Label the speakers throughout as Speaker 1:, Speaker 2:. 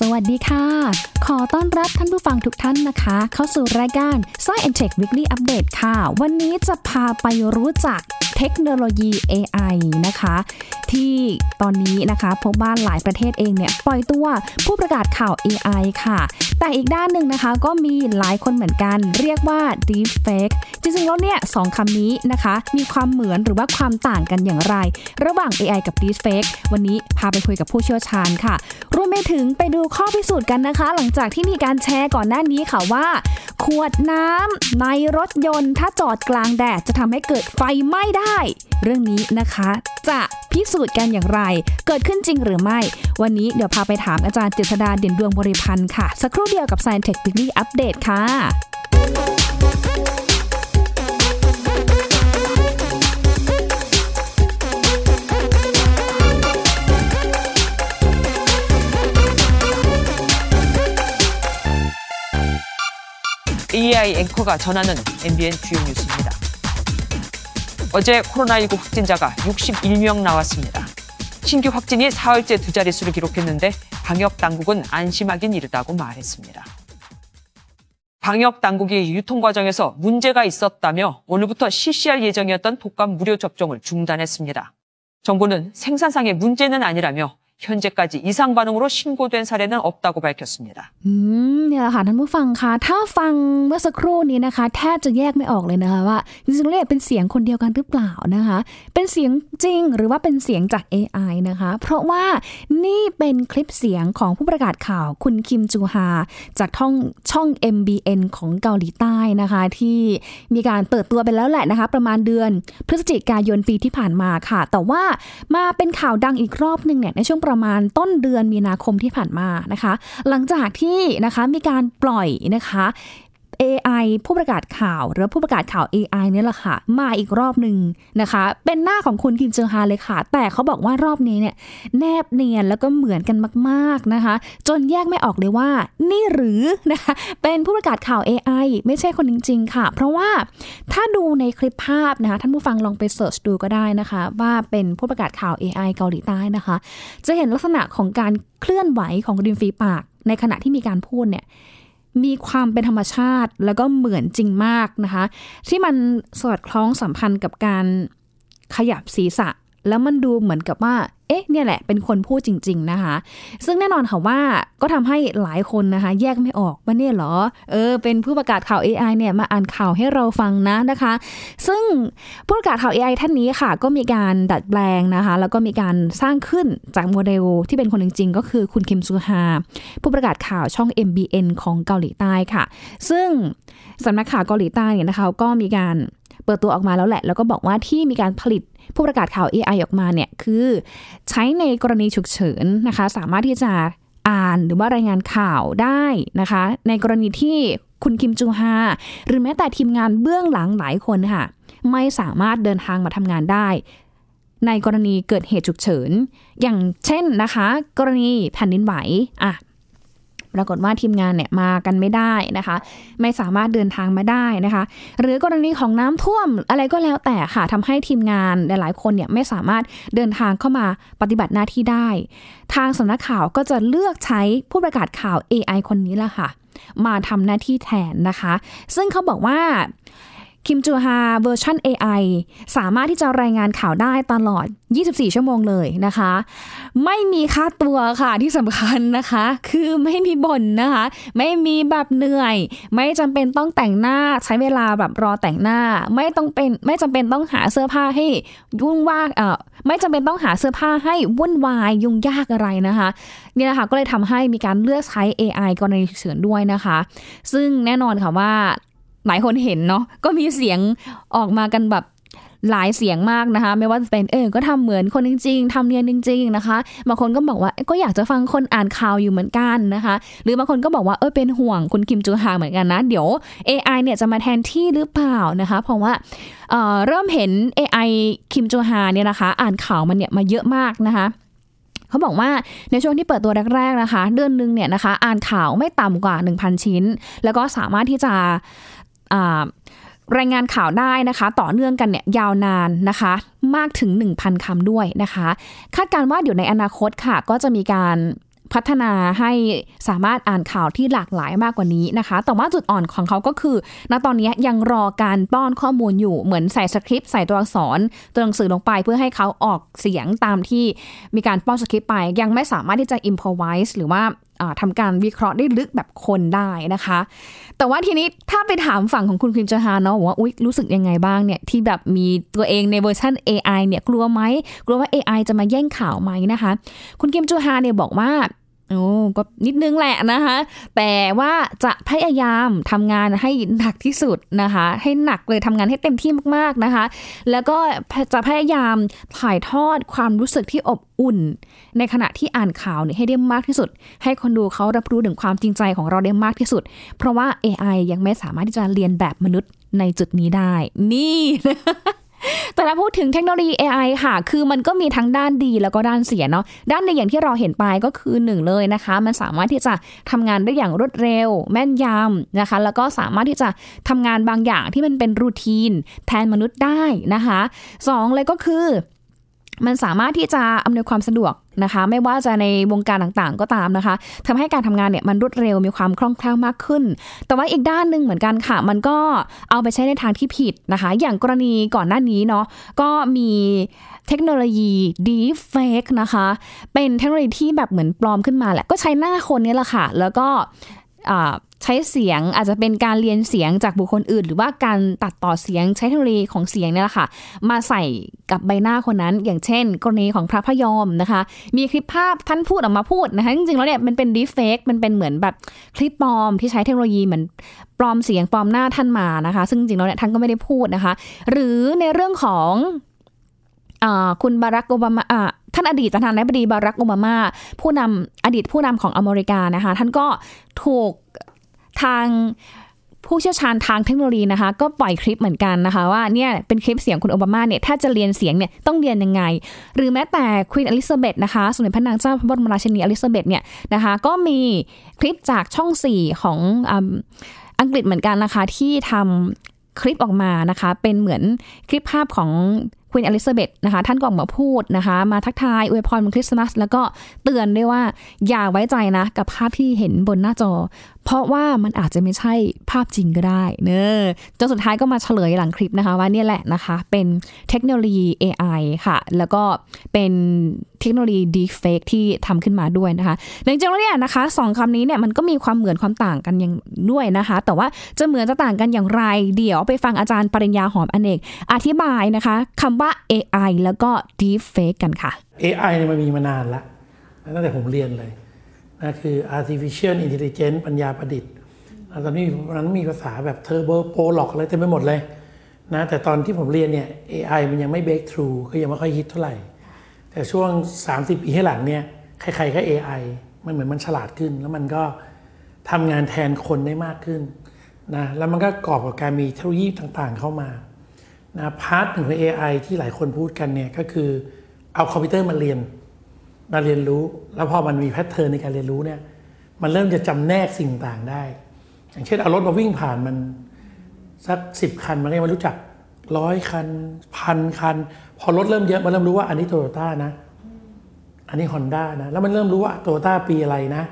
Speaker 1: สวัสดีค่ะ ขอต้อนรับท่านผู้ฟังทุกท่านนะคะ เข้าสู่รายการ Science Tech Weekly Update ค่ะ วันนี้จะพาไปรู้จักเทคโนโลยี AI นะคะที่ตอนนี้นะคะพบว่าหลายประเทศเองเนี่ยปล่อยตัวผู้ประกาศข่าว AI ค่ะ แต่อีกด้านหนึ่งนะคะก็มีหลายคนเหมือนกัน เรียกว่า deepfake จริงๆแล้วเนี่ยสองคำนี้นะคะ มีความเหมือนหรือว่าความต่างกันอย่างไร ระหว่าง AI กับ deepfake วันนี้พาไปคุยกับผู้เชี่ยวชาญค่ะรวมไปถึงไปดูข้อพิสูจน์กันนะคะ หลังจากที่มีการแชร์ก่อนหน้านี้ค่ะว่า ขวดน้ำในรถยนต์ถ้าจอดกลางแดดจะทำให้เกิดไฟไหม้ได้เรื่องนี้นะคะ จะพิสูจน์กันอย่างไร เกิดขึ้นจริงหรือไม่ วันนี้เดี๋ยวพาไปถามอาจารย์เจษดาเด่นดวงบริพันธ์ค่ะ สักครู่เดียวกับ Science Tech Weekly Update ค่ะ
Speaker 2: AI 앵커가 전하는 MBN 주요 뉴스입니다. 어제 코로나19 확진자가 61명 나왔습니다. 신규 확진이 사흘째 두 자릿수를 기록했는데 방역 당국은 안심하긴 이르다고 말했습니다. 방역 당국이 유통 과정에서 문제가 있었다며 오늘부터 실시할 예정이었던 독감 무료 접종을 중단했습니다. 정부는 생산상의 문제는 아니라며 현재까지 이상 반응으로 신고된 사례는 없다고 밝혔습니 다.
Speaker 1: 음, 네, ค่ะท่านผู้ฟังค่ะถ้าฟังเมื่อสักครู่นี้นะคะ แทบจะแยกไม่ออกเลยนะคะว่าจริงๆแล้วเป็นเสียงคนเดียวกันหรือเปล่านะคะ เป็นเสียงจริงหรือว่าเป็นเสียงจาก AI นะคะ เพราะว่านี่เป็นคลิปเสียงของผู้ประกาศข่าวคุณคิมจูฮาจากช่อง MBN ของเกาหลีใต้นะคะ ที่มีการเติบตัวไปแล้วแหละนะคะ ประมาณเดือนพฤศจิกายนปีที่ผ่านมาค่ะ แต่ว่ามาเป็นข่าวดังอีกรอบหนึ่งเนี่ยในช่วงประมาณต้นเดือนมีนาคมที่ผ่านมานะคะ หลังจากที่นะคะมีการปล่อยนะคะ AI ผู้ประกาศข่าว หรือผู้ประกาศข่าว AI เนี่ยแหละค่ะ มาอีกรอบหนึ่งนะคะ เป็นหน้าของคุณคิมเจอฮาเลยค่ะ แต่เขาบอกว่ารอบนี้เนี่ยแนบเนียนแล้วก็เหมือนกันมากๆนะคะ จนแยกไม่ออกเลยว่า นี่หรือนะคะเป็นผู้ประกาศข่าว AI ไม่ใช่คนจริง ๆ ค่ะ เพราะว่าถ้าดูในคลิปภาพนะคะท่านผู้ฟังลองไปเสิร์ชดูก็ได้นะคะ ว่าเป็นผู้ประกาศข่าว AI เกาหลีใต้นะคะ จะเห็นลักษณะของการเคลื่อนไหวของริมฝีปาก ในขณะที่มีการพูดเนี่ย มีความเป็นธรรมชาติแล้วก็เหมือนจริงมากนะคะ ที่มันสอดคล้องสัมพันธ์กับการขยับศีรษะ แล้วมันดูเหมือนกับว่า เอ๊ะเนี่ยแหละเป็นคนพูดจริง ๆนะคะ ซึ่งแน่นอนค่ะว่าก็ทำให้หลายคนนะคะ แยกไม่ออกว่าเนี่ยเหรอ เออ เป็นผู้ประกาศข่าว AI เนี่ยมาอ่านข่าวให้เราฟังนะนะคะ ซึ่งผู้ประกาศข่าว AI ท่านนี้ค่ะ ก็มีการดัดแปลงนะคะ แล้วก็มีการสร้างขึ้นจากโมเดลที่เป็นคนจริง ๆ ก็คือคุณคิมซูฮาผู้ประกาศข่าวช่อง MBN ของเกาหลีใต้ค่ะ ซึ่งสำนักข่าวเกาหลีใต้เนี่ยนะคะก็มีการเปิดตัวออกมาแล้วแหละ แล้วก็บอกว่าที่มีการผลิต ผู้ประกาศข่าว AI ออกมาเนี่ยคือใช้ในกรณีฉุกเฉินนะคะ สามารถที่จะอ่านหรือว่ารายงานข่าวได้นะคะ ในกรณีที่คุณคิมจูฮาหรือแม้แต่ทีมงานเบื้องหลังหลายคนค่ะ ไม่สามารถเดินทางมาทำงานได้ ในกรณีเกิดเหตุฉุกเฉิน อย่างเช่นนะคะ กรณีแผ่นดินไหวอะ ปรากฏว่าทีมงานเนี่ยมากันไม่ได้นะคะ ไม่สามารถเดินทางมาได้นะคะ หรือกรณีของน้ำท่วมอะไรก็แล้วแต่ค่ะทำให้ทีมงานหลายๆคนเนี่ยไม่สามารถเดินทางเข้ามาปฏิบัติหน้าที่ได้ ทางสำนักข่าวก็จะเลือกใช้ผู้ประกาศข่าว AI คนนี้แหละค่ะ มาทำหน้าที่แทนนะคะ ซึ่งเขาบอกว่า คิมจูฮาเวอร์ชัน AI สามารถที่จะรายงานข่าวได้ตลอด 24 ชั่วโมงเลยนะคะ ไม่มีค่าตัวค่ะที่สำคัญนะคะ คือไม่มีบ่นนะคะ ไม่มีแบบเหนื่อย ไม่จำเป็นต้องแต่งหน้าใช้เวลาแบบรอแต่งหน้า ไม่ต้องเป็นไม่จำเป็นต้องหาเสื้อผ้าให้ยุ่งวากเอ่อไม่จำเป็นต้องหาเสื้อผ้าให้วุ่นวายยุ่งยากอะไรนะคะเนี่ยนะคะก็เลยทำให้มีการเลือกใช้ AI กรณีฉุกเฉินด้วยนะคะ ซึ่งแน่นอนค่ะว่า หลายคนเห็นเนาะก็มีเสียงออกมากันแบบหลายเสียงมากนะคะ ไม่ว่าจะเป็นเออก็ทำเหมือนคนจริง ๆทำเนียนจริง ๆนะคะบางคนก็บอกว่าก็อยากจะฟังคนอ่านข่าวอยู่เหมือนกันนะคะ หรือบางคนก็บอกว่าเออเป็นห่วงคุณคิมจูฮาเหมือนกันนะเดี๋ยว AI เนี่ยจะมาแทนที่หรือเปล่านะคะ เพราะว่าเออเริ่มเห็น AI คิมจูฮาเนี่ยนะคะ อ่านข่าวมันเนี่ยมาเยอะมากนะคะเขาบอกว่าในช่วงที่เปิดตัวแรกๆนะคะ เดือนหนึงเนี่ยนะคะ อ่านข่าวไม่ต่ำกว่า 1,000 ชิ้น แล้วก็สามารถที่จะ รายงานข่าวได้นะคะ ต่อเนื่องกันเนี่ยยาวนานนะคะ มากถึง 1,000คำด้วยนะคะ คาดการณ์ว่าเดี๋ยวในอนาคตค่ะ ก็จะมีการพัฒนาให้สามารถอ่านข่าวที่หลากหลายมากกว่านี้นะคะ แต่ว่าจุดอ่อนของเขาก็คือ ณ ตอนนี้ยังรอการป้อนข้อมูลอยู่ เหมือนใส่สคริปต์ใส่ตัวอักษรตัวหนังสือลงไปเพื่อให้เขาออกเสียงตามที่มีการป้อนสคริปต์ไป ยังไม่สามารถที่จะ improvise หรือว่า ทำการวิเคราะห์ได้ลึกแบบคนได้นะคะ แต่ว่าทีนี้ถ้าไปถามฝั่งของคุณคิมจฮาเนาะว่าอุ๊ยรู้สึกยังไงบ้างเนี่ยที่แบบมีตัวเองในเวอร์ชัน AI เนี่ยกลัวไหมกลัวว่า AI จะมาแย่งข่าวไหมนะคะ คุณคิมจูฮาเนี่ยบอกว่า โอ้ก็นิดนึงแหละนะคะ แต่ว่าจะพยายามทำงานให้หนักที่สุดนะคะ ให้หนักเลยทำงานให้เต็มที่มากๆนะคะ แล้วก็จะพยายามถ่ายทอดความรู้สึกที่อบอุ่น ในขณะที่อ่านข่าวเนี่ยให้ได้มากที่สุด ให้คนดูเขารับรู้ถึงความจริงใจของเราได้มากที่สุด เพราะว่า AI ยังไม่สามารถที่จะเรียนแบบมนุษย์ในจุดนี้ได้ นี่ แต่ถ้าพูดถึงเทคโนโลยี AI ค่ะ คือมันก็มีทั้งด้านดีแล้วก็ด้านเสียเนาะ ด้านในอย่างที่เราเห็นไปก็คือหนึ่งเลยนะคะ มันสามารถที่จะทำงานได้อย่างรวดเร็ว แม่นยำนะคะ แล้วก็สามารถที่จะทำงานบางอย่างที่มันเป็นรูทีน แทนมนุษย์ได้นะคะสองเลยก็คือ มันสามารถที่จะอำนวยความสะดวกนะคะ ไม่ว่าจะในวงการต่างๆก็ตามนะคะทำให้การทำงานเนี่ยมันรวดเร็วมีความคล่องแคล่วมากขึ้น แต่ว่าอีกด้านหนึ่งเหมือนกันค่ะ มันก็เอาไปใช้ในทางที่ผิดนะคะ อย่างกรณีก่อนหน้านี้เนาะก็มีเทคโนโลยี deepfake นะคะ เป็นเทคโนโลยีที่แบบเหมือนปลอมขึ้นมาแหละก็ใช้หน้าคนนี่แหละค่ะ แล้วก็ ใช้เสียงอาจจะเป็นการเรียนเสียงจากบุคคลอื่น หรือว่าการตัดต่อเสียงใช้เทคโนโลยีของเสียงเนี่ยแหละค่ะ มาใส่กับใบหน้าคนนั้น อย่างเช่น กรณีของพระพยอมนะคะ มีคลิปภาพท่านพูดออกมาพูดนะคะจริงๆแล้วเนี่ยมันเป็นดีเฟกมันเป็นเหมือนแบบคลิปปลอมที่ใช้เทคโนโลยีเหมือนปลอมเสียงปลอมหน้าท่านมานะคะ ซึ่งจริงๆแล้วเนี่ยท่านก็ไม่ได้พูดนะคะ หรือในเรื่องของ คุณบารักโอบามาท่านอดีตประธานาธิบดีบารักโอบามา ผู้นำอดีตผู้นำของอเมริกานะคะ ท่านก็ถูกทางผู้เชี่ยวชาญทางเทคโนโลยีนะคะ ก็ปล่อยคลิปเหมือนกันนะคะ ว่าเนี่ยเป็นคลิปเสียงคุณโอบามาเนี่ยถ้าจะเรียนเสียงเนี่ยต้องเรียนยังไง หรือแม้แต่ควีนอลิซาเบธนะคะสมเด็จพระนางเจ้าพระบรมราชินีอลิซาเบธเนี่ยนะคะ ก็มีคลิปจากช่อง 4 ของอังกฤษเหมือนกันนะคะที่ทำคลิปออกมานะคะ เป็นเหมือนคลิปภาพของ ควีนอลิซาเบธนะคะ ท่านก็ออกมาพูดนะคะ มาทักทายอวยพรวันคริสต์มาส แล้วก็เตือนด้วยว่าอย่าไว้ใจนะ กับภาพที่เห็นบนหน้าจอ เพราะว่ามันอาจจะไม่ใช่ภาพจริงก็ได้เนอะจนสุดท้ายก็มาเฉลยหลังคลิปนะคะ ว่าเนี่ยแหละนะคะ เป็นเทคโนโลยี AI ค่ะ แล้วก็เป็นเทคโนโลยี deepfake ที่ทำขึ้นมาด้วยนะคะจริงแล้วเนี่ยนะคะสองคำนี้เนี่ยมันก็มีความเหมือนความต่างกันอย่างด้วยนะคะ แต่ว่าจะเหมือนจะต่างกันอย่างไร เดี๋ยวไปฟังอาจารย์ปริญญาหอมอเนก อธิบายนะคะคำว่า AI แล้วก็ deepfake กันค่ะ
Speaker 3: AI เนี่ยมันมีมานานละตั้งแต่ผมเรียนเลย นะคือ artificial intelligence ปัญญาประดิษฐ์ตอนนี้นั้นมีภาษาแบบ turbo prolog อะไรเต็มไปหมดเลยนะแต่ตอนที่ผมเรียนเนี่ย AI มันยังไม่ break through ก็ยังไม่ค่อยฮิตเท่าไหร่ แต่ช่วง 30 ปีให้หลังเนี่ยใครๆก็ AI มันเหมือนมันฉลาดขึ้น แล้วมันก็ทำงานแทนคนได้มากขึ้นนะแล้วมันก็กอปรกับการมีเทคโนโลยีต่างๆเข้ามานะ part หนึ่งของ AI ที่หลายคนพูดกันเนี่ยก็คือเอาคอมพิวเตอร์มาเรียน มาเรียนรู้ แล้วพอมันมี pattern ในการเรียนรู้เนี่ยมันเริ่มจะจำแนกสิ่งต่างได้ อย่างเช่นเอารถมาวิ่งผ่านมันสักสิบคันมันก็มารู้จักร้อยคันพันคัน พอรถเริ่มเยอะมันเริ่มรู้ว่าอันนี้โตโยต้านะ อันนี้ฮอนด้านะ แล้วมันเริ่มรู้ว่าโตโยต้าปีอะไรนะ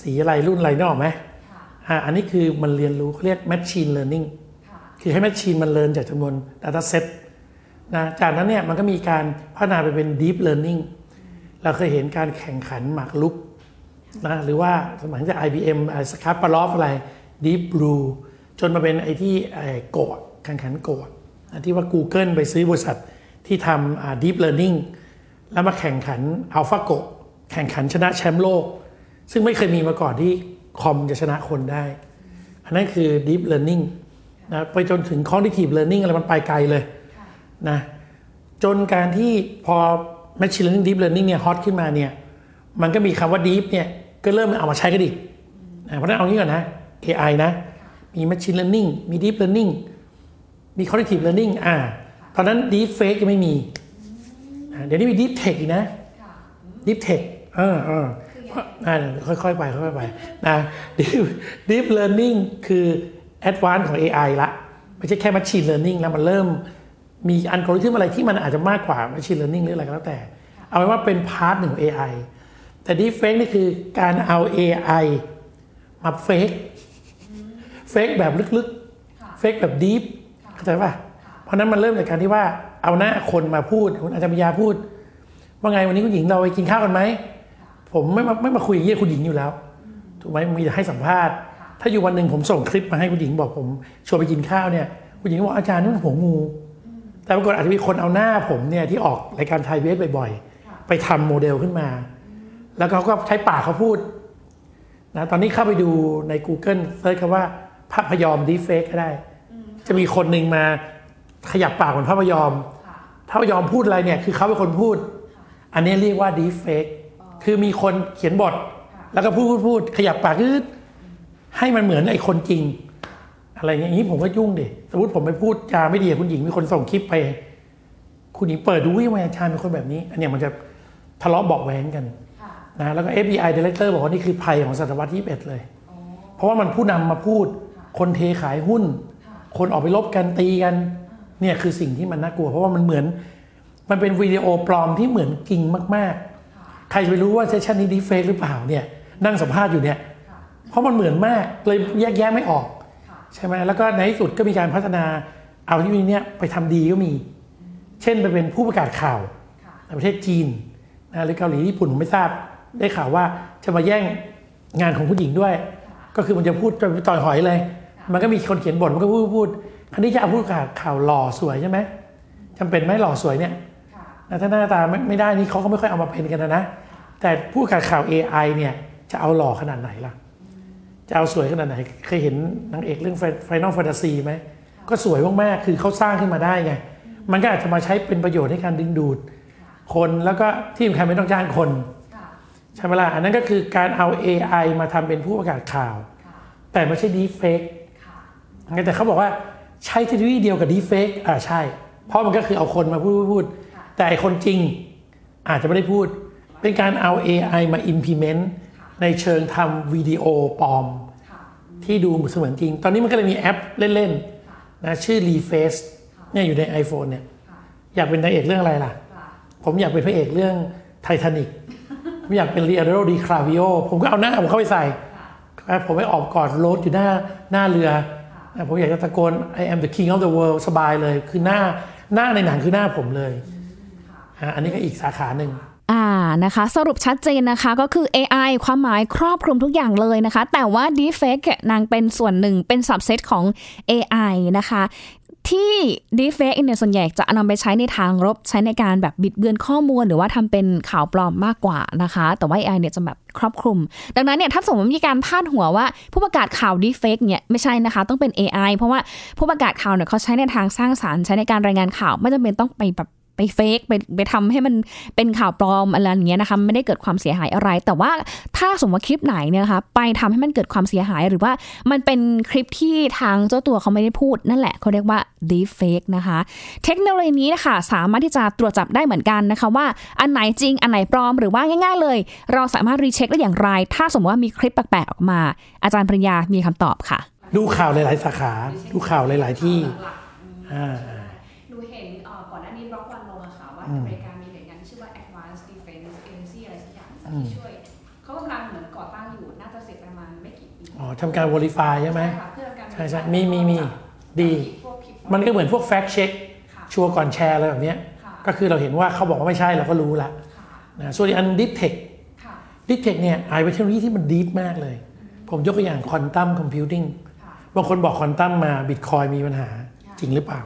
Speaker 3: สีอะไรรุ่นอะไรนอกไหมอ่าอันนี้คือมันเรียนรู้เขาเรียก machine learning คือให้แมชชีนมันเรียนจากจำนวน data set นะจากนั้นเนี่ยมันก็มีการพัฒนาไปเป็น deep learning เราเคยเห็นการแข่งขันหมากรุกนะหรือว่าสมัยจาก IBM สครับปารอฟอะไร Deep Blue จนมาเป็นไอ้ที่โกดแข่งขันโกดที่ว่า Google ไปซื้อบริษัทที่ทำ Deep Learning แล้วมาแข่งขัน AlphaGo แข่งขันชนะแชมป์โลก ซึ่งไม่เคยมีมาก่อนที่คอมจะชนะคนได้ อันนั้นคือ Deep Learning นะไปจนถึง Cognitive Learning อะไรมันไปไกลเลยนะจนการที่พอ Machine Learning Deep Learning เนี่ยฮอตขึ้นมาเนี่ยมันก็มีคำว่า Deep เนี่ยก็เริ่มเอามาใช้กันอีกเพราะนั้นเอางี้ก่อนนะ AI นะ มี Machine Learning มี Deep Learning มี Cognitive Learning อ่าตอนนั้น Deep Fake ยังไม่มี เดี๋ยวนี้มี Deep Tech อีกนะ Deep Tech เออเออค่อยๆไปค่อยๆไปนะ Deep Deep Learning คือ Advanced ของ AI ละ ไม่ใช่แค่ Machine Learning แล้วมันเริ่ม มีอัลกอริทึมอะไรที่มันอาจจะมากกว่า Machine Learning หรืออะไรก็แล้วแต่ เอาไว้ว่าเป็น part หนึ่งของ AI แต่ deepfake นี่คือการเอา AI มา fake fake แบบลึกๆ fake แบบ deep เข้าใจป่ะ เพราะนั้นมันเริ่มจากการที่ว่าเอาหน้าคนมาพูดคุณอาจารย์ปัญญาพูด ว่าไงวันนี้คุณหญิงเราไปกินข้าวกันไหม ผมไม่มาไม่มาคุยอย่างนี้กับคุณหญิงอยู่แล้ว ถูกไหมมีแต่ให้สัมภาษณ์ ถ้าอยู่วันหนึ่งผมส่งคลิปมาให้คุณหญิงบอกผมชวนไปกินข้าวเนี่ย คุณหญิงก็บอกอาจารย์นี่มันหัวงู แต่ปรากฏอาจจะมีคนเอาหน้าผมเนี่ยที่ออกรายการไทยเวสบ่อยๆ ไปทำโมเดลขึ้นมา แล้วเขาก็ใช้ปากเขาพูดนะตอนนี้เข้าไปดูใน Google เซิร์ชคำว่าภาพยอมดีเฟกก็ได้ จะมีคนหนึ่งมาขยับปากเหมือนภาพยอมภาพยอมพูดอะไรเนี่ยคือเขาเป็นคนพูด อันนี้เรียกว่าดีเฟกคือมีคนเขียนบท แล้วก็พูดพูดพูดขยับปากคือให้มันเหมือนไอ้คนจริง อะไรอย่างนี้ผมก็ยุ่งดิสมมติผมไปพูดจาไม่ดีกับคุณหญิงมีคนส่งคลิปไป คุณหญิงเปิดดูวิวาชาญเป็นคนแบบนี้ อันเนี้ยมันจะทะเลาะเบาะแว้งกันนะแล้วก็ FBI Director บอกว่านี่คือภัยของศตวรรษที่21เลย เพราะว่ามันผู้นำมาพูด คนเทขายหุ้น คนออกไปลบกันตีกัน เนี่ยคือสิ่งที่มันน่ากลัว เพราะว่ามันเหมือน มันเป็นวิดีโอปลอมที่เหมือนจริงมาก ๆ ใครจะไปรู้ว่าเซสชันนี้ดีเฟกหรือเปล่าเนี่ย นั่งสัมภาษณ์อยู่เนี่ย เพราะมันเหมือนมากเลยแยกแยะไม่ออก ใช่ไหมแล้วก็ในที่สุดก็มีการพัฒนาเอาที่นี้เนี่ยไปทำดีก็มี เช่นไปเป็นผู้ประกาศข่าวในประเทศจีนนะหรือเกาหลีญี่ปุ่นผมไม่ทราบได้ข่าวว่าจะมาแย่งงานของผู้หญิงด้วย ก็คือมันจะพูดจะต่อยหอยเลย มันก็มีคนเขียนบทมันก็พูดพูดคันนี้จะเอาผู้ประกาศข่าวหล่อสวยใช่ไหมจำเป็นไหมหล่อสวยเนี่ยนะถ้าหน้าตาไม่ไม่ได้นี่เขาก็ไม่ค่อยเอามาเป็นกันนะนะแต่ผู้ประกาศข่าว AI เนี่ยจะเอาหล่อขนาดไหนล่ะ จะเอาสวยขนาดไหน เคยเห็นนางเอกเรื่อง Final Fantasy ไหม ก็สวยมากๆ คือเขาสร้างขึ้นมาได้ไง มันก็อาจจะมาใช้เป็นประโยชน์ในการดึงดูด คนแล้วก็ที่สำคัญไม่ต้องจ้างคน ใช่ไหมล่ะ อันนั้นก็คือการเอา AI มาทำเป็นผู้ประกาศข่าว แต่ไม่ใช่ดีเฟกแต่เขาบอกว่าใช้เทคโนโลยีเดียวกับดีเฟกอ่าใช่ เพราะมันก็คือเอาคนมาพูดพูด แต่คนจริงอาจจะไม่ได้พูด เป็นการเอา AI มา implement ในเชิงทำวิดีโอปลอม ที่ดูเสมือนจริง ตอนนี้มันก็เลยมีแอปเล่นๆนะชื่อ Reface เนี่ยอยู่ใน iPhone เนี่ยอยากเป็นนางเอกเรื่องอะไรล่ะ ผมอยากเป็นพระเอกเรื่องไททานิกผมอยากเป็น Leonardo DiCaprio ผมก็เอาหน้าผมเข้าไปใส่ ผมไปออกกอดโรถอยู่หน้าหน้าเรือ ผมอยากจะตะโกน I am the king of the world สบายเลย คือหน้าหน้าในหนังคือหน้าผมเลย อันนี้ก็อีกสาขาหนึ่ง
Speaker 1: อ่านะคะ สรุปชัดเจนนะคะก็คือ AI ความหมายครอบคลุมทุกอย่างเลยนะคะ แต่ว่า Deepfake นางเป็นส่วนหนึ่งเป็น subset ของ AI นะคะที่ deepfake เนี่ยส่วนใหญ่จะนำไปใช้ในทางลบใช้ในการแบบบิดเบือนข้อมูล หรือว่าทำเป็นข่าวปลอมมากกว่านะคะ แต่ว่า AI เนี่ยจะแบบครอบคลุม ดังนั้นเนี่ยถ้าสมมติมีการพาดหัวว่า ผู้ประกาศข่าว deepfake เนี่ยไม่ใช่นะคะ ต้องเป็น AI เพราะว่าผู้ประกาศข่าวเนี่ยเขาใช้ในทางสร้างสารรค์ใช้ในการรายงานข่าว ไม่จำเป็นต้องไปแบบ ไปเฟกไปไปทำให้มันเป็นข่าวปลอมอะไรอย่างเงี้ยนะคะไม่ได้เกิดความเสียหายอะไร แต่ว่าถ้าสมมติว่าคลิปไหนเนี่ยนะคะไปทำให้มันเกิดความเสียหายหรือว่ามันเป็นคลิปที่ทางเจ้าตัวเขาไม่ได้พูดนั่นแหละเขาเรียกว่า deep fake นะคะ เทคโนโลยีนี้นะคะสามารถที่จะตรวจจับได้เหมือนกันนะคะว่าอันไหนจริงอันไหนปลอมหรือว่าง่าย ๆ เลย เราสามารถรีเช็คได้อย่างไร ถ้าสมมติว่ามีคลิปแปลกๆออกมา อาจารย์ปริญญามีคำตอบค่ะ
Speaker 3: ดูข่าวหลาย ๆ สาขา ดูข่าวหลาย ๆ ที่อ่า
Speaker 4: อะค่ะว่าอเมริกามีหน่วยงานที่ชื่อว่า Advanced Defense Agency อะไรสักอย่างที่ช่วยเขากำลังเหมือนก่อตั้งอยู่น่าจะเสร็จประมาณไม่กี่ปี
Speaker 3: อ๋อทำการ verify ใช่ไหม
Speaker 4: ค่ะเพื่อการ
Speaker 3: ใช่ใช่มีมีมีดี
Speaker 4: พวกคลิป
Speaker 3: มันก็เหมือนพวก fact check
Speaker 4: ค่ะ
Speaker 3: ชัวร์ก่อนแชร์อะไรแบบเนี้ย
Speaker 4: ค่ะ
Speaker 3: ก็คือเราเห็นว่าเขาบอกว่าไม่ใช่เราก็รู้ละ
Speaker 4: ค่ะ
Speaker 3: นะส่วนอีกอัน deep tech
Speaker 4: ค่ะ
Speaker 3: deep tech เนี่ยไอเป็นเทคโนโลยีที่มัน deep มากเลย ผมยกตัวอย่าง quantum computing
Speaker 4: ค่ะ
Speaker 3: บางคนบอก quantum มา bitcoin มีปัญหาจริงหรือเปล่า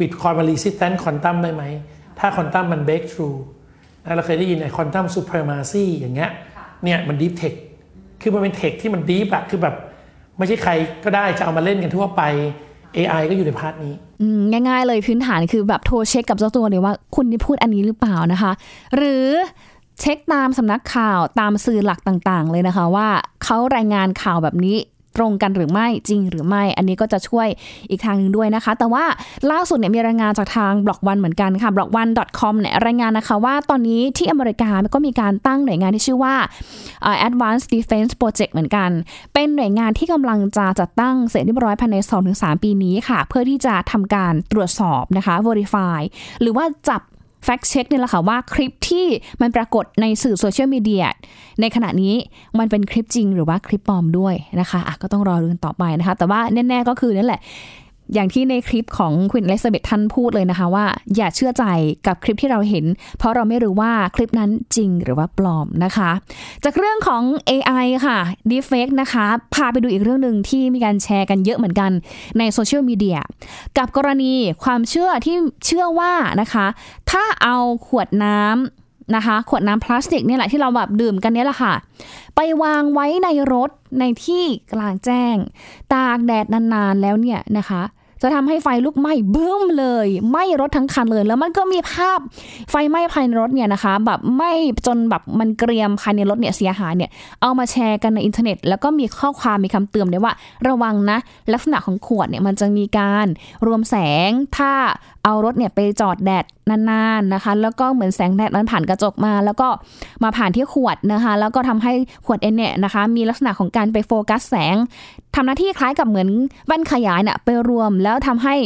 Speaker 3: bitcoin มัน resistant quantum ได้ไหม ถ้า quantum มัน break through นะเราเคยได้ยินไอ้ quantum supremacy อย่างเงี้ย
Speaker 4: ค่ะ
Speaker 3: เนี่ยมัน deep tech คือมันเป็น tech ที่มัน deep อะคือแบบ ไม่ใช่ใครก็ได้จะเอามาเล่นกันทั่วไป AI ก็อยู่ใน part นี้
Speaker 1: อืมง่ายๆเลยพื้นฐานคือแบบโทรเช็คกับเจ้าตัวเลยว่าคุณได้พูดอันนี้หรือเปล่านะคะ หรือเช็คตามสำนักข่าวตามสื่อหลักต่างๆ เลยนะคะว่าเขารายงานข่าวแบบนี้ ตรงกันหรือไม่จริงหรือไม่ อันนี้ก็จะช่วยอีกทางหนึ่งด้วยนะคะ แต่ว่าล่าสุดเนี่ยมีรายงานจากทาง Blockone เหมือนกันค่ะ b l o c k o n e c o m เนี่ยรายงานนะคะว่าตอนนี้ที่อเมริกาก็มีการตั้งหน่วยงานที่ชื่อว่าเอ่อ Advanced Defense Project เหมือนกัน เป็นหน่วยงานที่กำลังจะจัดตั้งเสร็จเรียบร้อยภายใน 2-3 ปีนี้ค่ะ เพื่อที่จะทำการตรวจสอบนะคะ verify หรือว่าจับ แฟกเช็คเนี่ยแหละค่ะว่าคลิปที่มันปรากฏในสื่อโซเชียลมีเดียในขณะนี้มันเป็นคลิปจริงหรือว่าคลิปปลอมด้วยนะคะอะก็ต้องรอดูกันต่อไปนะคะ แต่ว่าแน่ ๆ ก็คือนั่นแหละ อย่างที่ในคลิปของคุณเลสเบตท่านพูดเลยนะคะว่า อย่าเชื่อใจกับคลิปที่เราเห็น เพราะเราไม่รู้ว่าคลิปนั้นจริงหรือว่าปลอมนะคะ จากเรื่องของ AI ค่ะ Deepfake นะคะ พาไปดูอีกเรื่องหนึ่งที่มีการแชร์กันเยอะเหมือนกันในโซเชียลมีเดียกับกรณีความเชื่อที่เชื่อว่านะคะ ถ้าเอาขวดน้ำนะคะขวดน้ำพลาสติกเนี่ยแหละที่เราแบบดื่มกันเนี่ยแหละค่ะ ไปวางไว้ในรถในที่กลางแจ้ง ตากแดดนานๆแล้วเนี่ยนะคะ จะทำให้ไฟลุกไหม้บึ้มเลยไหม้รถทั้งคันเลย แล้วมันก็มีภาพไฟไหม้ภายในรถเนี่ยนะคะ แบบไหม้จนแบบมันเกรียมภายในรถเนี่ยเสียหายเนี่ยเอามาแชร์กันในอินเทอร์เน็ต แล้วก็มีข้อความมีคำเตือนด้วยว่า ระวังนะ ลักษณะของขวดเนี่ยมันจะมีการรวมแสงถ้าเอารถเนี่ยไปจอดแดดนานๆนะคะ แล้วก็เหมือนแสงแดดมันผ่านกระจกมา แล้วก็มาผ่านที่ขวดนะคะ แล้วก็ทำให้ขวดเองเนี่ยนะคะ มีลักษณะของการไปโฟกัสแสงทำหน้าที่คล้ายกับเหมือนแว่นขยายเนี่ยไปรวมแล้วทำให้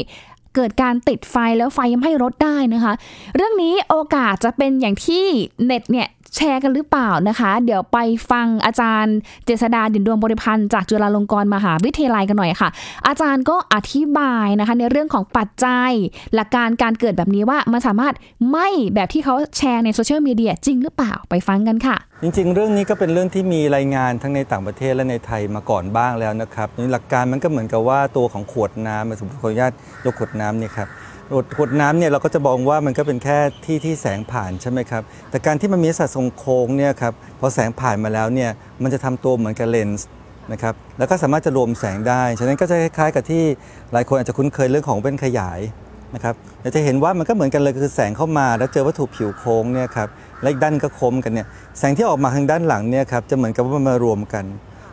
Speaker 1: เกิดการติดไฟแล้วไฟไหม้รถได้นะคะ เรื่องนี้โอกาสจะเป็นอย่างที่เน็ตเนี่ยแชร์กันหรือเปล่านะคะ เดี๋ยวไปฟังอาจารย์เจษดาดินดวงบริพันธ์จากจุฬาลงกรณ์มหาวิทยาลัยกันหน่อยค่ะ อาจารย์ก็อธิบายนะคะ ในเรื่องของปัจจัย หลักการการเกิดแบบนี้ว่ามันสามารถไหม้แบบที่เขาแชร์ในโซเชียลมีเดียจริงหรือเปล่าไปฟังกันค่ะ
Speaker 5: จริงๆ เรื่องนี้ก็เป็นเรื่องที่มีรายงานทั้งในต่างประเทศและในไทยมาก่อนบ้างแล้วนะครับหลักการมันก็เหมือนกับว่าตัวของขวดน้ำสมมติขออนุญาตยกขวดน้ำเนี่ยครับขวดน้ำเนี่ยเราก็จะมองว่ามันก็เป็นแค่ที่ที่แสงผ่านใช่ไหมครับแต่การที่มันมีสัดทรงโค้งเนี่ยครับพอแสงผ่านมาแล้วเนี่ยมันจะทำตัวเหมือนกับเลนส์นะครับแล้วก็สามารถจะรวมแสงได้ ฉะนั้นก็จะคล้ายๆกับที่หลายคนอาจจะคุ้นเคยเรื่องของเว้นขยาย นะครับเราจะเห็นว่ามันก็เหมือนกันเลยคือแสงเข้ามาแล้วเจอวัตถุผิวโค้งเนี่ยครับและอีกด้านก็คมกันเนี่ยแสงที่ออกมาทางด้านหลังเนี่ยครับจะเหมือนกับว่ามันมารวมกัน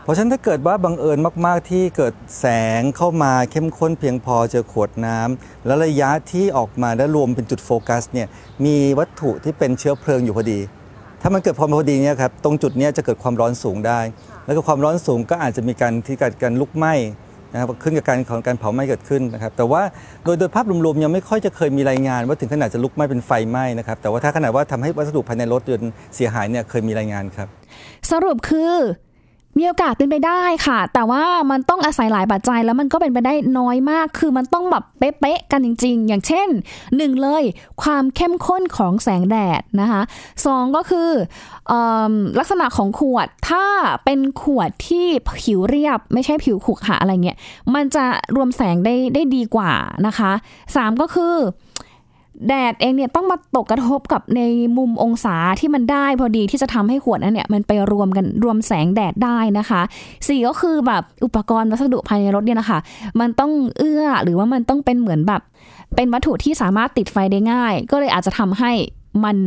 Speaker 5: เพราะฉะนั้นถ้าเกิดว่าบังเอิญมากๆที่เกิดแสงเข้ามาเข้มข้นเพียงพอเจอขวดน้ำแล้วระยะที่ออกมาและรวมเป็นจุดโฟกัสเนี่ยมีวัตถุที่เป็นเชื้อเพลิงอยู่พอดี ถ้ามันเกิดความพอดีเนี่ยครับตรงจุดนี้จะเกิดความร้อนสูงได้ แล้วก็ความร้อนสูงก็อาจจะมีการที่เการการลุกไหม้ นะครับขึ้นกับการของการเผาไหม้เกิดขึ้นนะครับแต่ว่าโดยโดยภาพรวมๆยังไม่ค่อยจะเคยมีรายงาน ว่าถึงขนาดจะลุกไหม้เป็นไฟไหม้นะครับแต่ว่าถ้าขนาดว่าทำให้วัสดุภายในรถยนต์เสียหายเนี่ยเคยมีรายงานครับ
Speaker 1: สรุปคือ มีโอกาสเป็นไปได้ค่ะ แต่ว่ามันต้องอาศัยหลายปัจจัยแล้วมันก็เป็นไปได้น้อยมาก คือมันต้องแบบเป๊ะๆกันจริง ๆ อย่างเช่นหนึ่งเลย ความเข้มข้นของแสงแดดนะคะสองก็คืออลักษณะของขวดถ้าเป็นขวดที่ผิวเรียบ ไม่ใช่ผิวขรุขระอะไรเงี้ยมันจะรวมแสงได้ได้ดีกว่านะคะสามก็คือ แดดเองเนี่ยต้องมาตกกระทบกับในมุมองศาที่มันได้พอดีที่จะทำให้ขวดนั้นเนี่ยมันไปรวมกันรวมแสงแดดได้นะคะสี่ก็คือแบบอุปกรณ์วัสดุภายในรถเนี่ยนะคะมันต้องเอื้อหรือว่ามันต้องเป็นเหมือนแบบ เป็นวัตถุที่สามารถติดไฟได้ง่าย ก็เลยอาจจะทำให้มัน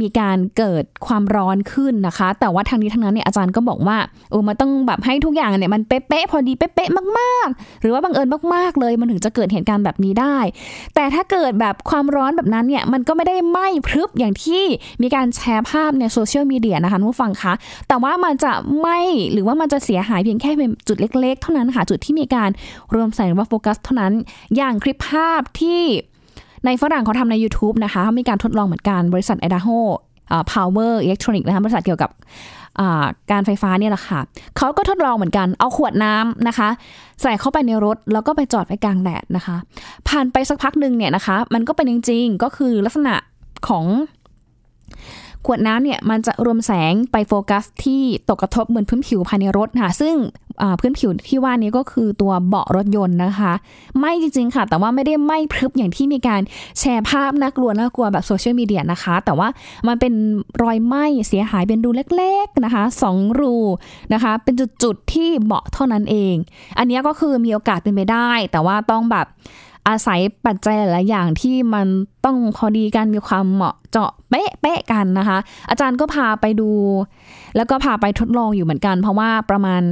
Speaker 1: มีการเกิดความร้อนขึ้นนะคะ แต่ว่าทางนี้ทางนั้นเนี่ยอาจารย์ก็บอกว่าโอ้มันต้องแบบให้ทุกอย่างเนี่ยมันเป๊ะๆพอดีเป๊ะๆมากๆ หรือว่าบังเอิญมากๆเลยมันถึงจะเกิดเหตุการณ์แบบนี้ได้ แต่ถ้าเกิดแบบความร้อนแบบนั้นเนี่ยมันก็ไม่ได้ไหม้พรึบอย่างที่มีการแชร์ภาพในโซเชียลมีเดียนะคะผู้ฟังคะแต่ว่ามันจะไหม้หรือว่ามันจะเสียหายเพียงแค่เป็นจุดเล็ก ๆ เท่านั้นค่ะจุดที่มีการรวมแสงว่าโฟกัสเท่านั้น อย่างคลิปภาพที่ ในฝรั่งเขาทำใน YouTube นะคะเขามีการทดลองเหมือนกันบริษัท Idaho Power Electronic นะคะบริษัทเกี่ยวกับการไฟฟ้าเนี่ยแหละค่ะเขาก็ทดลองเหมือนกันเอาขวดน้ำนะคะ ใส่เข้าไปในรถแล้วก็ไปจอดไว้กลางแดดนะคะ ผ่านไปสักพักหนึ่งเนี่ยนะคะ มันก็เป็นจริงๆก็คือลักษณะของ ขวดน้ำเนี่ยมันจะรวมแสงไปโฟกัสที่ตกกระทบเหมือนพื้นผิวภายในรถค่ะ ซึ่งพื้นผิวที่ว่านี้ก็คือตัวเบาะรถยนต์นะคะไหม่จริงๆค่ะ แต่ว่าไม่ได้ไหม้พรึบอย่างที่มีการแชร์ภาพน่ากลัวน่ากลัวแบบโซเชียลมีเดียนะคะ แต่ว่ามันเป็นรอยไหม้เสียหายเป็นรูเล็กๆนะคะสองรูนะคะ เป็นจุดๆที่เบาะเท่านั้นเอง อันนี้ก็คือมีโอกาสเป็นไปได้ แต่ว่าต้องแบบ อาศัยปัจจัยหลายอย่างที่มันต้องพอดีกันมีความเหมาะเจาะเป๊ะเป๊ะกันนะคะ อาจารย์ก็พาไปดู แล้วก็พาไปทดลองอยู่เหมือนกัน เพราะว่าประมาณ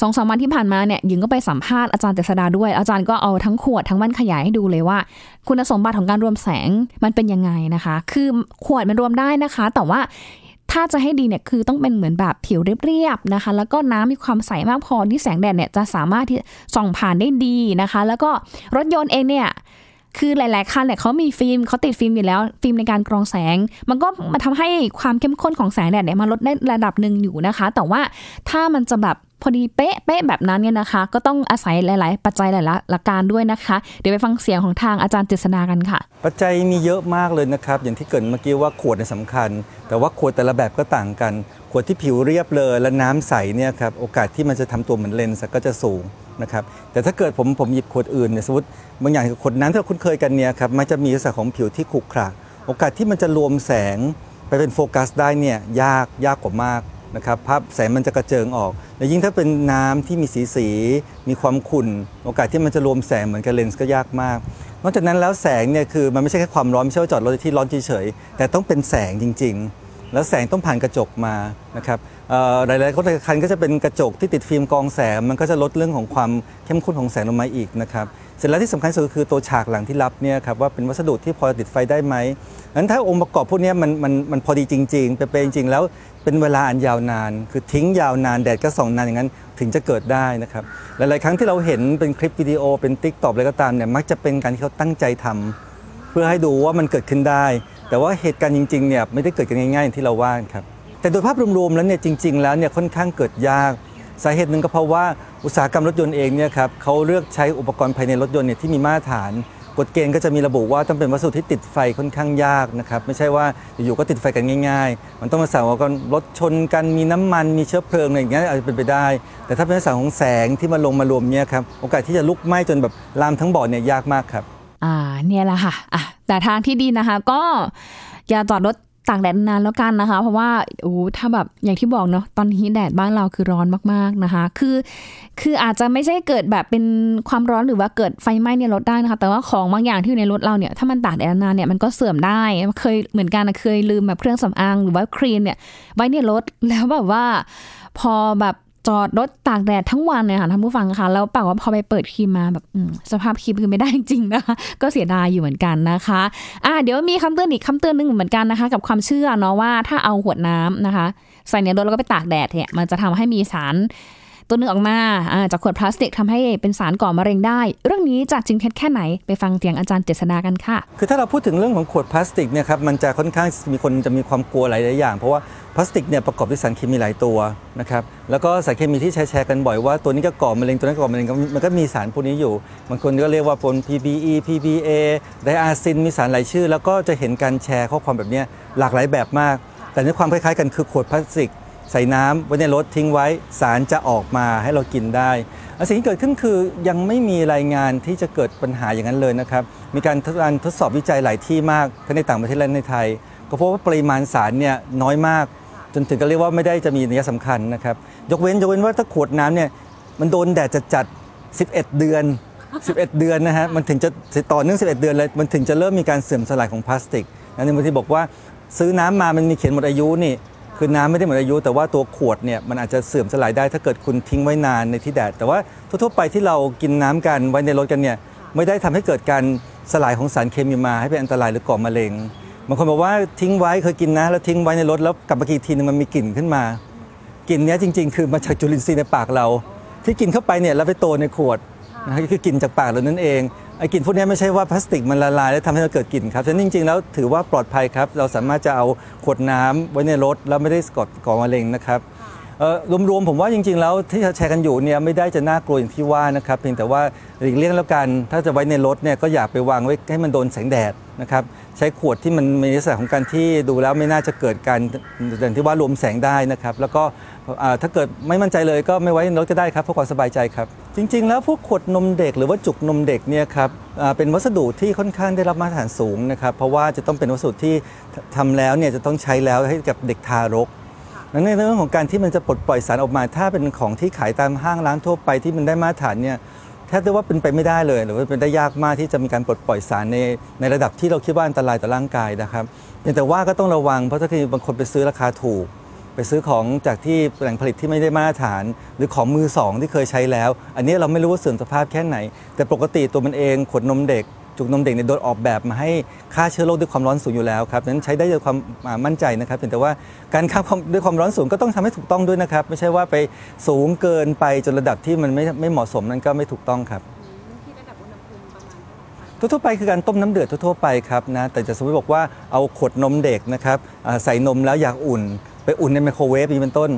Speaker 1: สองสามวันที่ผ่านมาเนี่ยหญิงก็ไปสัมภาษณ์อาจารย์เจษดาด้วย อาจารย์ก็เอาทั้งขวดทั้งแว่นขยายให้ดูเลยว่า คุณสมบัติของการรวมแสงมันเป็นยังไงนะคะ คือขวดมันรวมได้นะคะ แต่ว่า ถ้าจะให้ดีเนี่ยคือต้องเป็นเหมือนแบบผิวเรียบๆนะคะ แล้วก็น้ำมีความใสมากพอที่แสงแดดเนี่ยจะสามารถที่ส่องผ่านได้ดีนะคะ แล้วก็รถยนต์เองเนี่ยคือหลาย ๆ คันเนี่ยเขามีฟิล์มเขาติดฟิล์มอยู่แล้ว ฟิล์มในการกรองแสง มันก็มาทำให้ความเข้มข้นของแสงแดดเนี่ยมันลดได้ระดับหนึ่งอยู่นะคะ แต่ว่าถ้ามันจะแบบ อดีเป๊ะเป๊ะแบบนั้นเนี่ยนะคะ ก็ต้องอาศัยหลาย ๆ ปัจจัยหลายๆหลักการด้วยนะคะ เดี๋ยวไปฟังเสียงของทางอาจารย์เจษนากันค่ะ
Speaker 5: ปัจจัยมีเยอะมากเลยนะครับ อย่างที่เกิดเมื่อกี้ว่าขวดเนี่ยสำคัญ แต่ว่าขวดแต่ละแบบก็ต่างกัน ขวดที่ผิวเรียบเลยและน้ำใสเนี่ยครับโอกาสที่มันจะทำตัวเหมือนเลนส์ก็จะสูงนะครับแต่ถ้าเกิดผมผมหยิบขวดอื่นเนี่ยสมมติบางอย่างขวดน้ำที่เราคุ้นเคยกันเนี่ยครับมันจะมีลักษณะของผิวที่ขรุขระโอกาสที่มันจะรวมแสงไปเป็นโฟกัสได้เนี่ยยากยากกว่ามาก นะครับภาพแสงมันจะกระเจิงออก และยิ่งถ้าเป็นน้ำที่มีสีสีมีความขุ่น โอกาสที่มันจะรวมแสงเหมือนกับเลนส์ก็ยากมาก นอกจากนั้นแล้วแสงเนี่ยคือมันไม่ใช่แค่ความร้อนไม่ใช่ว่าจอดรถที่ร้อนเฉยๆแต่ต้องเป็นแสงจริง ๆ แล้วแสงต้องผ่านกระจกมานะครับหลายๆคันก็จะเป็นกระจกที่ติดฟิล์มกองแสงมันก็จะลดเรื่องของความเข้มข้นของแสงลงมาอีกนะครับ เสร็จแล้วที่สำคัญสุดคือตัวฉากหลังที่รับเนี่ยครับว่าเป็นวัสดุที่พอติดไฟได้ไหมงั้นถ้าองค์ประกอบพวกนี้มันมันมันพอดีจริงๆเป็นจริงๆแล้วเป็นเวลาอันยาวนาน คือทิ้งยาวนานแดดก็ส่องนานอย่างนั้นถึงจะเกิดได้นะครับหลายๆครั้งที่เราเห็นเป็นคลิปวิดีโอเป็นติ๊กต็อกอะไรก็ตามเนี่ยมักจะเป็นการที่เขาตั้งใจทำเพื่อให้ดูว่ามันเกิดขึ้นได้ แต่ว่าเหตุการณ์จริงๆเนี่ยไม่ได้เกิดกันง่ายๆอย่างที่เราว่านครับแต่โดยภาพรวมๆแล้วเนี่ยจริง ๆ แล้วเนี่ยค่อนข้างเกิดยาก สาเหตุหนึ่งก็เพราะว่า อุตสาหกรรมรถยนต์เองเนี่ยครับเขาเลือกใช้อุปกรณ์ภายในรถยนต์เนี่ยที่มีมาตรฐาน กฎเกณฑ์ก็จะมีระบุว่าต้องเป็นวัสดุที่ติดไฟค่อนข้างยากนะครับไม่ใช่ว่าอยู่ๆก็ติดไฟกันง่ายๆ มันต้องมาสั่งว่าก็รถชนกันมีน้ำมันมีเชื้อเพลิงอะไรอย่างเงี้ยอาจจะเป็นไปได้ แต่ถ้าเป็นลักษณะของแสงที่มาลงมารวมเนี่ยครับโอกาสที่จะลุกไหม้จนแบบลามทั้งบ่อเนี่ยยากมากครับ
Speaker 1: อ่าเนี่ยแหละค่ะอะแต่ทางที่ดีนะคะก็อย่าจอดรถ ตากแดดนานแล้วกันนะคะ เพราะว่าโอ้ถ้าแบบอย่างที่บอกเนาะตอนนี้แดดบ้านเราคือร้อนมากๆนะคะ คือ คืออาจจะไม่ใช่เกิดแบบเป็นความร้อนหรือว่าเกิดไฟไหม้ในรถได้นะคะ แต่ว่าของบางอย่างที่อยู่ในรถเราเนี่ยถ้ามันตากแดดนานเนี่ยมันก็เสื่อมได้เคยเหมือนกันนะเคยลืมแบบเครื่องสำอางหรือว่าครีมเนี่ยไว้ในรถแล้วแบบว่าพอแบบ จอดรถตากแดดทั้งวันเนี่ยค่ะท่านผู้ฟังคะแล้วปากว่าพอไปเปิดครีมมาแบบสภาพครีมคือไม่ได้จริงนะคะ ก็เสียดายอยู่เหมือนกันนะคะอ่าเดี๋ยวมีคำเตือนอีกคำเตือนหนึ่งเหมือนกันนะคะ กับความเชื่อเนาะว่าถ้าเอาขวดน้ำนะคะ ใส่ในรถแล้วก็ไปตากแดดเนี่ยมันจะทำให้มีสาร ตัวหนึงออกมาจากขวดพลาสติกทำให้เป็นสารก่อมะเร็งได้ เรื่องนี้จากจริงเท็จแค่ไหนไปฟังเสียงอาจารย์เจษนากันค่ะ
Speaker 5: คือถ้าเราพูดถึงเรื่องของขวดพลาสติกเนี่ยครับมันจะค่อนข้างมีคนจะมีความกลัวหลายอย่าง เพราะว่าพลาสติกเนี่ยประกอบด้วยสารเคมีหลายตัวนะครับแล้วก็สารเคมีที่แชร์กันบ่อยว่าตัวนี้ก็ก่อมะเร็งตัวนั้นก่อมะเร็งมันก็มีสารพวกนี้อยู่บางคนก็เรียกว่าปน PBE PBA ไดอาซินมีสารหลายชื่อ แล้วก็จะเห็นการแชร์ข้อความแบบนี้หลากหลายแบบมาก แต่ในความคล้ายๆกันคือขวดพลาสติก ใส่น้ำไว้ในรถทิ้งไว้สารจะออกมาให้เรากินได้สิ่งที่เกิดขึ้นคือยังไม่มีรายงานที่จะเกิดปัญหาอย่างนั้นเลยนะครับ มีการทดการทดสอบวิจัยหลายที่มากทั้งในต่างประเทศและในไทย ก็พบว่าปริมาณสารเนี่ยน้อยมาก จนถึงก็เรียกว่าไม่ได้จะมีนัยสำคัญนะครับ ยกเว้นยกเว้นว่าถ้าขวดน้ำเนี่ยมันโดนแดดจัดๆ11 เดือน 11 เดือนนะฮะมันถึงจะต่อเนื่อง 11 เดือนเลยมันถึงจะเริ่มมีการเสื่อมสลายของพลาสติกนะในบางทีบอกว่าซื้อน้ำมามันมีเขียนหมดอายุนี่ คือน้ำไม่ได้หมดอายุ แต่ว่าตัวขวดเนี่ยมันอาจจะเสื่อมสลายได้ถ้าเกิดคุณทิ้งไว้นานในที่แดด แต่ว่าทั่วๆไปที่เรากินน้ำกันไว้ในรถกันเนี่ยไม่ได้ทำให้เกิดการสลายของสารเคมีมาให้เป็นอันตรายหรือก่อมะเร็งบางคนบอกว่าทิ้งไว้เคยกินนะ แล้วทิ้งไว้ในรถแล้วกลับมากินทีนึงมันมีกลิ่นขึ้นมากลิ่นนี้จริง ๆ คือมาจากจุลินทรีย์ในปากเรา ที่กินเข้าไปเนี่ยแล้วไปโตในขวดนะฮะก็คือกลิ่นจากปากเรานั่นเอง ไอ้กลิ่นพวกเนี้ยไม่ใช่ว่าพลาสติกมันละลายแล้วทำให้เราเกิดกลิ่นครับฉะนั้นจริงๆแล้วถือว่าปลอดภัยครับ เราสามารถจะเอาขวดน้ำไว้ในรถแล้วไม่ได้ก่อก่อมะเร็งนะครับเอ่อรวมๆผมว่าจริงๆแล้วที่แชร์กันอยู่เนี่ยไม่ได้จะน่ากลัวอย่างที่ว่านะครับเพียงแต่ว่าหลีกเลี่ยงแล้วกันถ้าจะไว้ในรถเนี่ยก็อย่าไปวางไว้ให้มันโดนแสงแดดนะครับใช้ขวดที่มันมีลักษณะของการที่ดูแล้วไม่น่าจะเกิดการอย่างที่ว่ารวมแสงได้นะครับแล้วก็อ่าถ้าเกิดไม่มั่นใจเลยก็ไม่ไว้ในรถก็ได้ครับเพื่อความสบายใจครับ จริงๆ แล้วพวกขวดนมเด็กหรือว่าจุกนมเด็กเนี่ยครับอ่าเป็นวัสดุที่ค่อนข้างได้รับมาตรฐานสูงนะครับ เพราะว่าจะต้องเป็นวัสดุที่ทำแล้วเนี่ยจะต้องใช้แล้วให้กับเด็กทารกนั้นในเรื่องของการที่มันจะปลดปล่อยสารออกมา ถ้าเป็นของที่ขายตามห้างร้านทั่วไปที่มันได้มาตรฐานเนี่ยแทบจะว่าเป็นไปไม่ได้เลย หรือว่าเป็นได้ยากมากที่จะมีการปลดปล่อยสารในในระดับที่เราคิดว่าอันตรายต่อร่างกายนะครับเพียงแต่ว่าก็ต้องระวังเพราะถ้าคือบางคนไปซื้อราคาถูก ไปซื้อของจากที่แหล่งผลิตที่ไม่ได้มาตรฐาน หรือของมือสองที่เคยใช้แล้ว อันนี้เราไม่รู้ว่าเสื่อมสภาพแค่ไหน แต่ปกติตัวมันเองขวดนมเด็ก จุกนมเด็กเนี่ยโดนออกแบบมาให้ฆ่าเชื้อโรคด้วยความร้อนสูงอยู่แล้วครับนั้นใช้ได้ด้วยความอ่ามั่นใจนะครับเพียงแต่ว่าการฆ่าความด้วยความร้อนสูงก็ต้องทำให้ถูกต้องด้วยนะครับ ไม่ใช่ว่าไปสูงเกินไปจนระดับที่มันไม่ไม่เหมาะสมนั้นก็ไม่ถูกต้องครับ
Speaker 4: ที่ระดับอุณหภูมิประมาณเท่าไหร่คะ
Speaker 5: ทั่วๆไปคือการต้มน้ำเดือดทั่วๆไปครับนะแต่จะสมมติบอกว่าเอาขวดนมเด็กนะครับอ่าใส่นมแล้วอยากอุ่น ไปอุ่นในไมโครเวฟนี้เป็นต้น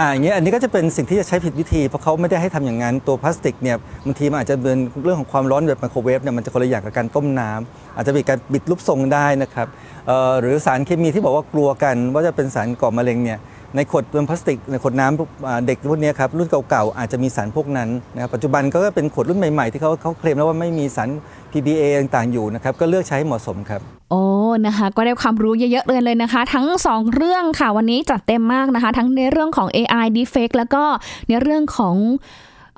Speaker 5: อ่าอย่างเงี้ยอันนี้ก็จะเป็นสิ่งที่จะใช้ผิดวิธี เพราะเขาไม่ได้ให้ทำอย่างนั้น ตัวพลาสติกเนี่ยบางทีมันอาจจะเป็นเรื่องของความร้อนแบบไมโครเวฟเนี่ยมันจะคนละอย่างกับการต้มน้ำอาจจะมีการบิดรูปทรงได้นะครับเอ่อหรือสารเคมีที่บอกว่ากลัวกัน ว่าจะเป็นสารก่อมะเร็งเนี่ยในขวดเป็นพลาสติกในขวดน้ำเด็กพวกนี้ครับรุ่นเก่าๆอาจจะมีสารพวกนั้นนะครับปัจจุบันก็เป็นขวดรุ่นใหม่ๆ ที่เขาเขาเคลมแล้วว่าไม่มีสาร PDA ต่างๆอยู่นะครับ ก็เลือกใช้ให้เหมาะสมครับ
Speaker 1: โอ้นะคะ ก็ได้ความรู้เยอะๆเลยเลยนะคะ ทั้ง 2 เรื่องค่ะวันนี้จัดเต็มมากนะคะ ทั้งในเรื่องของ AI deepfake แล้วก็ในเรื่องของ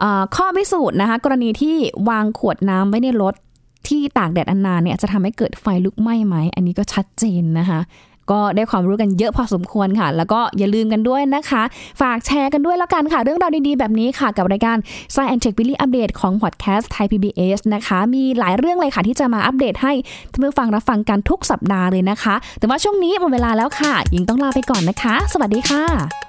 Speaker 1: อข้อพิสูจน์นะคะ กรณีที่วางขวดน้ำไว้ในรถที่ตากแดดอันนานเนี่ยจะทำให้เกิดไฟลุกไหม้ไหม อันนี้ก็ชัดเจนนะคะ ก็ได้ความรู้กันเยอะพอสมควรค่ะ แล้วก็อย่าลืมกันด้วยนะคะ ฝากแชร์กันด้วยแล้วกันค่ะ เรื่องราวดีๆ แบบนี้ค่ะ กับรายการ Science and Tech Billy Update ของ Podcast Thai PBS นะคะ มีหลายเรื่องเลยค่ะที่จะมาอัปเดตให้ท่านผู้ฟังรับฟังกันทุกสัปดาห์เลยนะคะ แต่ว่าช่วงนี้หมดเวลาแล้วค่ะยิงต้องลาไปก่อนนะคะ สวัสดีค่ะ